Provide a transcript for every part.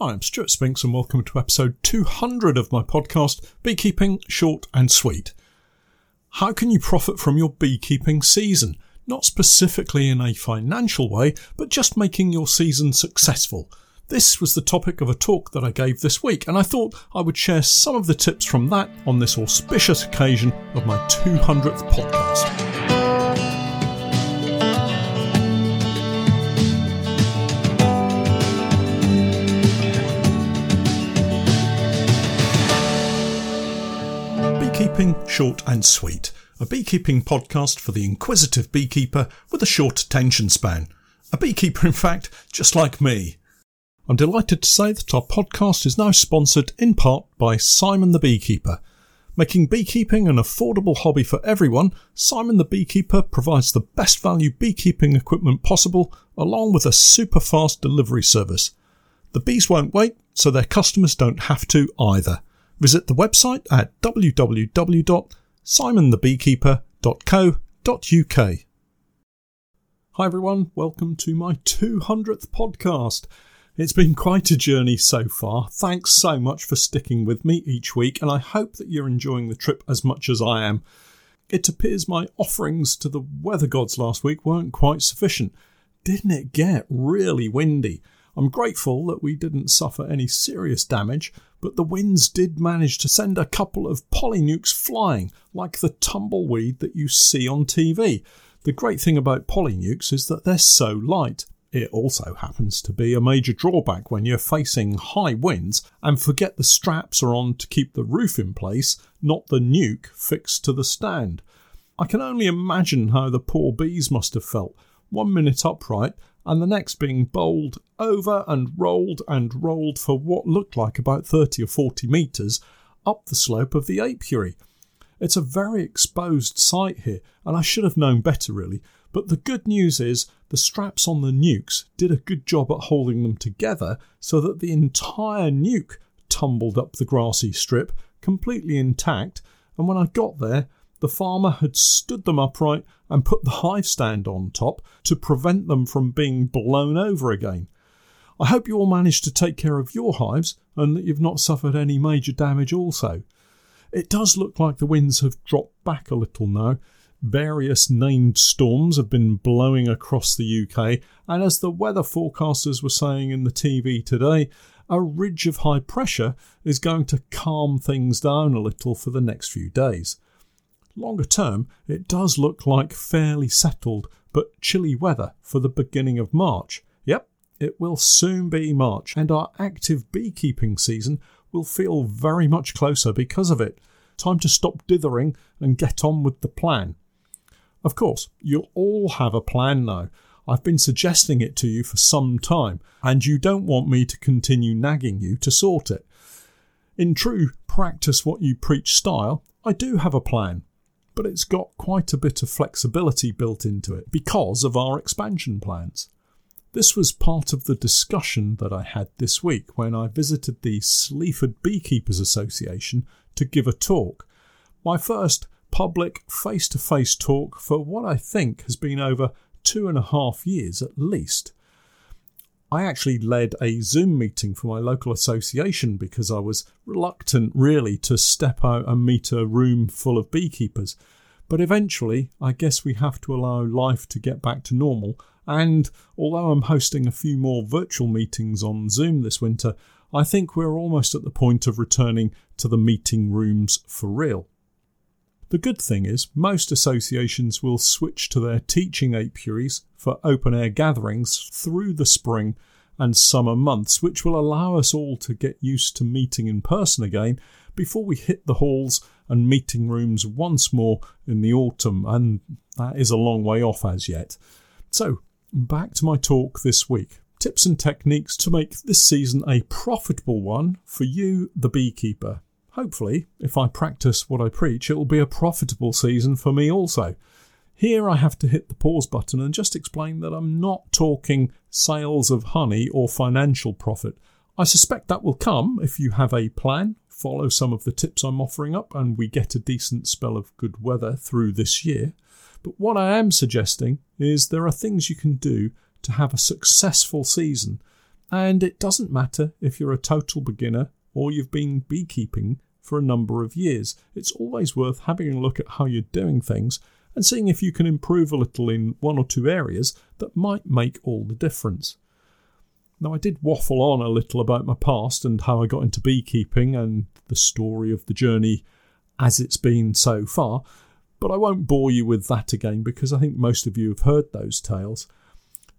Hi, I'm Stuart Spinks and welcome to episode 200 of my podcast, Beekeeping Short and Sweet. How can you profit from your beekeeping season? Not specifically in a financial way, but just making your season successful. This was the topic of a talk that I gave this week, and I thought I would share some of the tips from that on this auspicious occasion of my 200th podcast. Beekeeping Short and Sweet, a beekeeping podcast for the inquisitive beekeeper with a short attention span. A beekeeper, in fact, just like me. I'm delighted to say that our podcast is now sponsored in part by Simon the Beekeeper. Making beekeeping an affordable hobby for everyone, Simon the Beekeeper provides the best value beekeeping equipment possible, along with a super fast delivery service. The bees won't wait, so their customers don't have to either. Visit the website at www.simonthebeekeeper.co.uk. Hi everyone, welcome to my 200th podcast. It's been quite a journey so far. Thanks so much for sticking with me each week, and I hope that you're enjoying the trip as much as I am. It appears my offerings to the weather gods last week weren't quite sufficient. Didn't it get really windy? I'm grateful that we didn't suffer any serious damage, but the winds did manage to send a couple of polynucs flying, like the tumbleweed that you see on TV. The great thing about polynucs is that they're so light. It also happens to be a major drawback when you're facing high winds and forget the straps are on to keep the roof in place, not the nuc fixed to the stand. I can only imagine how the poor bees must have felt. One minute upright and the next being bowled over and rolled and rolled for what looked like about 30 or 40 metres up the slope of the apiary. It's a very exposed site here, and I should have known better really. But the good news is the straps on the nucs did a good job at holding them together so that the entire nuc tumbled up the grassy strip completely intact. And when I got there, the farmer had stood them upright and put the hive stand on top to prevent them from being blown over again. I hope you all managed to take care of your hives and that you've not suffered any major damage also. It does look like the winds have dropped back a little now. Various named storms have been blowing across the UK, and as the weather forecasters were saying in the TV today, a ridge of high pressure is going to calm things down a little for the next few days. Longer term, it does look like fairly settled but chilly weather for the beginning of March. Yep, it will soon be March, and our active beekeeping season will feel very much closer because of it. Time to stop dithering and get on with the plan. Of course, you'll all have a plan now. I've been suggesting it to you for some time, and you don't want me to continue nagging you to sort it. In true practice what you preach style, I do have a plan but it's got quite a bit of flexibility built into it because of our expansion plans. This was part of the discussion that I had this week when I visited the Sleaford Beekeepers Association to give a talk. My first public face to face talk for what I think has been over two and a half years at least. I actually led a Zoom meeting for my local association because I was reluctant really to step out and meet a room full of beekeepers. But eventually, I guess we have to allow life to get back to normal. And although I'm hosting a few more virtual meetings on Zoom this winter, I think we're almost at the point of returning to the meeting rooms for real. The good thing is, most associations will switch to their teaching apiaries for open air gatherings through the spring and summer months, which will allow us all to get used to meeting in person again before we hit the halls and meeting rooms once more in the autumn, and that is a long way off as yet. So, back to my talk this week. Tips and techniques to make this season a profitable one for you, the beekeeper. Hopefully, if I practice what I preach, it will be a profitable season for me also. Here I have to hit the pause button and just explain that I'm not talking sales of honey or financial profit. I suspect that will come if you have a plan, follow some of the tips I'm offering up, and we get a decent spell of good weather through this year. But what I am suggesting is there are things you can do to have a successful season And it doesn't matter if you're a total beginner or you've been beekeeping for a number of years. It's always worth having a look at how you're doing things and seeing if you can improve a little in one or two areas that might make all the difference. Now, I did waffle on a little about my past and how I got into beekeeping and the story of the journey as it's been so far, but I won't bore you with that again because I think most of you have heard those tales.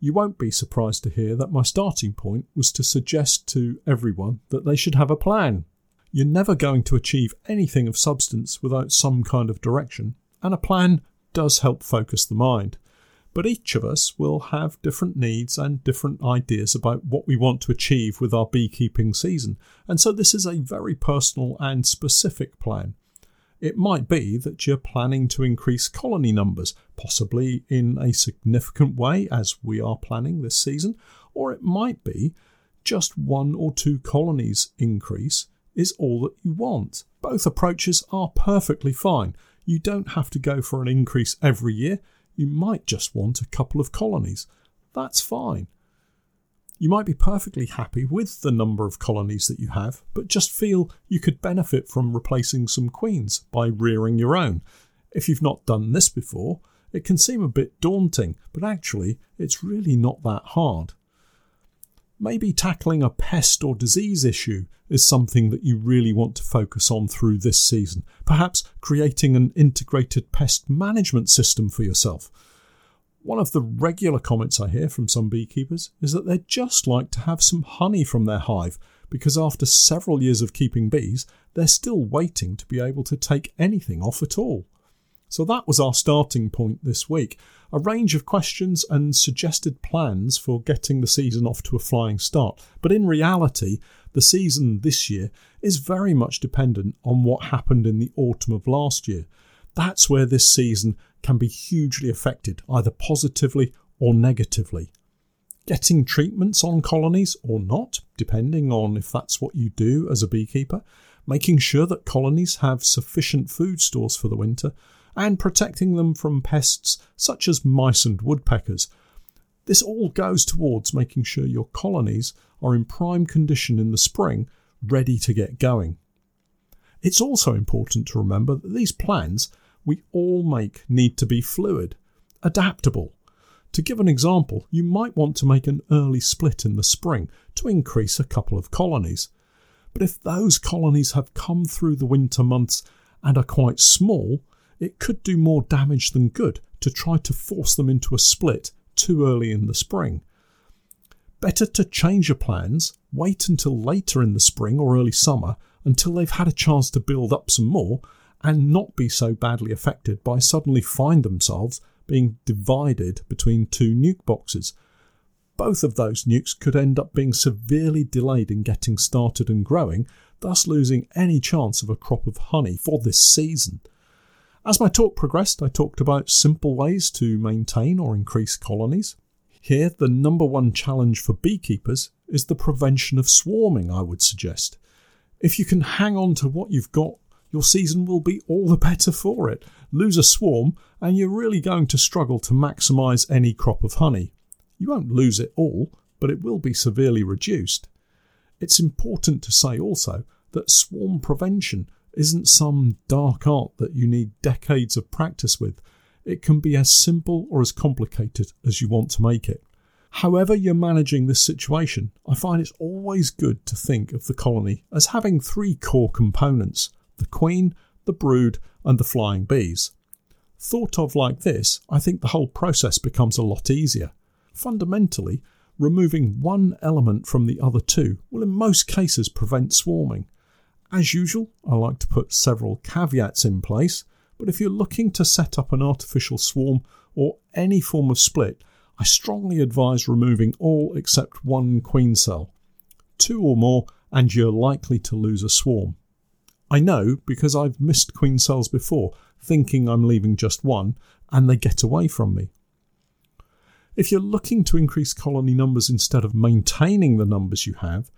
You won't be surprised to hear that my starting point was to suggest to everyone that they should have a plan. You're never going to achieve anything of substance without some kind of direction, and a plan does help focus the mind. But each of us will have different needs and different ideas about what we want to achieve with our beekeeping season, and so this is a very personal and specific plan. It might be that you're planning to increase colony numbers, possibly in a significant way, as we are planning this season, or it might be just one or two colonies increase is all that you want. Both approaches are perfectly fine. You don't have to go for an increase every year. You might just want a couple of colonies. That's fine. You might be perfectly happy with the number of colonies that you have, but just feel you could benefit from replacing some queens by rearing your own. If you've not done this before, it can seem a bit daunting, but actually, it's really not that hard. Maybe tackling a pest or disease issue is something that you really want to focus on through this season. Perhaps creating an integrated pest management system for yourself. One of the regular comments I hear from some beekeepers is that they'd just like to have some honey from their hive because after several years of keeping bees, they're still waiting to be able to take anything off at all. So that was our starting point this week. A range of questions and suggested plans for getting the season off to a flying start. But in reality, the season this year is very much dependent on what happened in the autumn of last year. That's where this season can be hugely affected, either positively or negatively. Getting treatments on colonies or not, depending on if that's what you do as a beekeeper, making sure that colonies have sufficient food stores for the winter, and protecting them from pests such as mice and woodpeckers. This all goes towards making sure your colonies are in prime condition in the spring, ready to get going. It's also important to remember that these plans we all make need to be fluid, adaptable. To give an example, you might want to make an early split in the spring to increase a couple of colonies. But if those colonies have come through the winter months and are quite small, it could do more damage than good to try to force them into a split too early in the spring. Better to change your plans, wait until later in the spring or early summer until they've had a chance to build up some more, and not be so badly affected by suddenly find themselves being divided between two nuc boxes. Both of those nucs could end up being severely delayed in getting started and growing, thus losing any chance of a crop of honey for this season. As my talk progressed, I talked about simple ways to maintain or increase colonies. Here, the number one challenge for beekeepers is the prevention of swarming, I would suggest. If you can hang on to what you've got your season will be all the better for it. Lose a swarm, and you're really going to struggle to maximise any crop of honey. You won't lose it all, but it will be severely reduced. It's important to say also that swarm prevention isn't some dark art that you need decades of practice with. It can be as simple or as complicated as you want to make it. However, you're managing this situation, I find it's always good to think of the colony as having three core components the queen, the brood, and the flying bees. Thought of like this, I think the whole process becomes a lot easier. Fundamentally, removing one element from the other two will in most cases prevent swarming. As usual, I like to put several caveats in place, but if you're looking to set up an artificial swarm or any form of split, I strongly advise removing all except one queen cell. Two or more, and you're likely to lose a swarm. I know because I've missed queen cells before, thinking I'm leaving just one, and they get away from me. If you're looking to increase colony numbers instead of maintaining the numbers you have,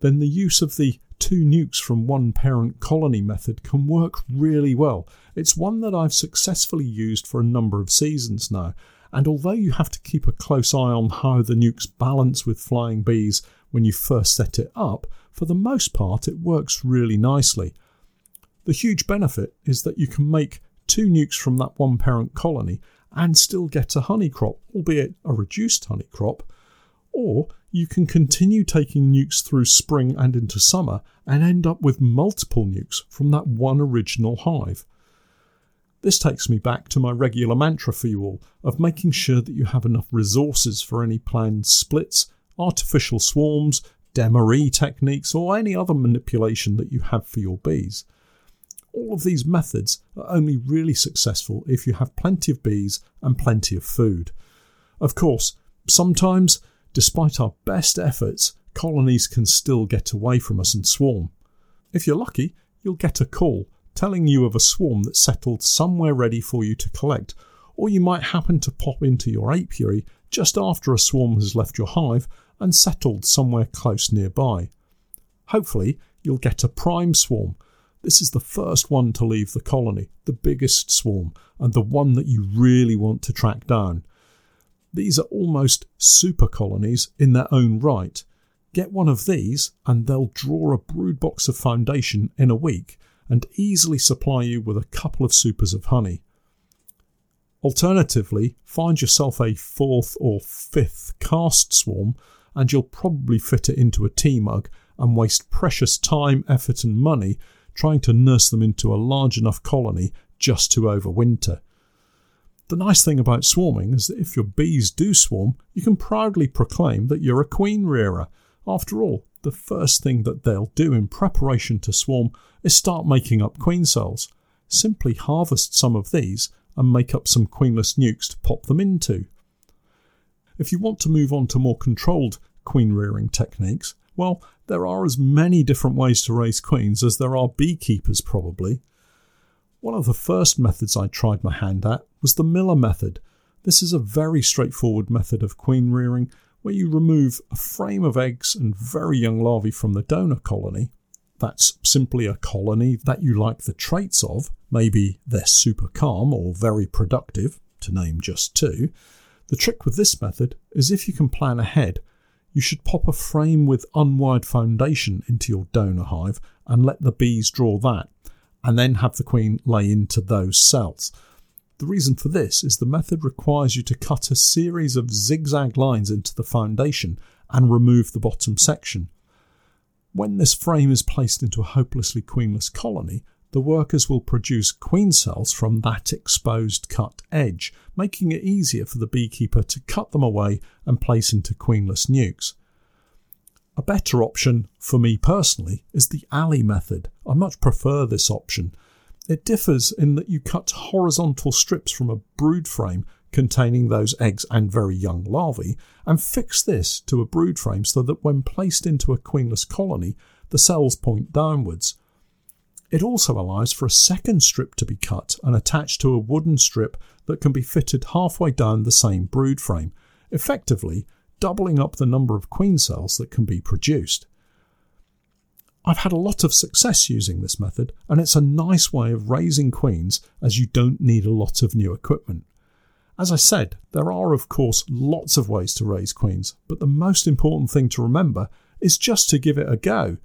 then the use of the two nucs from one parent colony method can work really well. It's one that I've successfully used for a number of seasons now, and although you have to keep a close eye on how the nucs balance with flying bees when you first set it up, for the most part it works really nicely. The huge benefit is that you can make two nucs from that one parent colony and still get a honey crop, albeit a reduced honey crop, or you can continue taking nucs through spring and into summer and end up with multiple nucs from that one original hive. This takes me back to my regular mantra for you all of making sure that you have enough resources for any planned splits, artificial swarms, Demaree techniques, or any other manipulation that you have for your bees. All of these methods are only really successful if you have plenty of bees and plenty of food. Of course, sometimes, despite our best efforts, colonies can still get away from us and swarm. If you're lucky, you'll get a call telling you of a swarm that's settled somewhere ready for you to collect, or you might happen to pop into your apiary just after a swarm has left your hive and settled somewhere close nearby. Hopefully, you'll get a prime swarm. This is the first one to leave the colony, the biggest swarm, and the one that you really want to track down. These are almost super colonies in their own right. Get one of these, and they'll draw a brood box of foundation in a week and easily supply you with a couple of supers of honey. Alternatively, find yourself a fourth or fifth cast swarm, and you'll probably fit it into a tea mug and waste precious time, effort, and money trying to nurse them into a large enough colony just to overwinter. The nice thing about swarming is that if your bees do swarm, you can proudly proclaim that you're a queen rearer. After all, the first thing that they'll do in preparation to swarm is start making up queen cells. Simply harvest some of these and make up some queenless nucs to pop them into. If you want to move on to more controlled queen rearing techniques, well, there are as many different ways to raise queens as there are beekeepers, probably. One of the first methods I tried my hand at was the Miller method. This is a very straightforward method of queen rearing where you remove a frame of eggs and very young larvae from the donor colony. That's simply a colony that you like the traits of. Maybe they're super calm or very productive, to name just two. The trick with this method is if you can plan ahead, you should pop a frame with unwired foundation into your donor hive and let the bees draw that, and then have the queen lay into those cells. The reason for this is the method requires you to cut a series of zigzag lines into the foundation and remove the bottom section. When this frame is placed into a hopelessly queenless colony, the workers will produce queen cells from that exposed cut edge, making it easier for the beekeeper to cut them away and place into queenless nucs. A better option, for me personally, is the Alley method. I much prefer this option it differs in that you cut horizontal strips from a brood frame containing those eggs and very young larvae and fix this to a brood frame so that when placed into a queenless colony, the cells point downwards. It also allows for a second strip to be cut and attached to a wooden strip that can be fitted halfway down the same brood frame, effectively doubling up the number of queen cells that can be produced. I've had a lot of success using this method, and it's a nice way of raising queens as you don't need a lot of new equipment. As I said, there are of course lots of ways to raise queens, but the most important thing to remember is just to give it a go.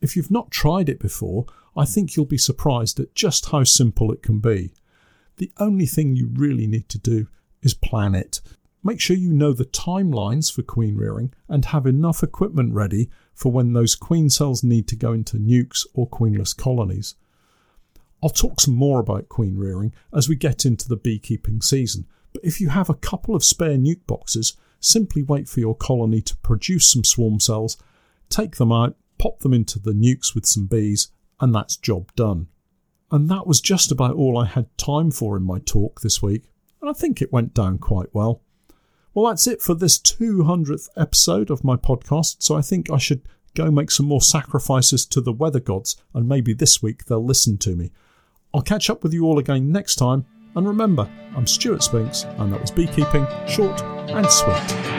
If you've not tried it before, I think you'll be surprised at just how simple it can be. The only thing you really need to do is plan it. Make sure you know the timelines for queen rearing and have enough equipment ready for when those queen cells need to go into nucs or queenless colonies. I'll talk some more about queen rearing as we get into the beekeeping season, but if you have a couple of spare nuc boxes, simply wait for your colony to produce some swarm cells, take them out, pop them into the nucs with some bees, and that's job done. And that was just about all I had time for in my talk this week, and I think it went down quite well. Well, that's it for this 200th episode of my podcast. So I think I should go make some more sacrifices to the weather gods, and maybe this week they'll listen to me. I'll catch up with you all again next time. And remember, I'm Stuart Spinks, and that was Beekeeping, short and sweet.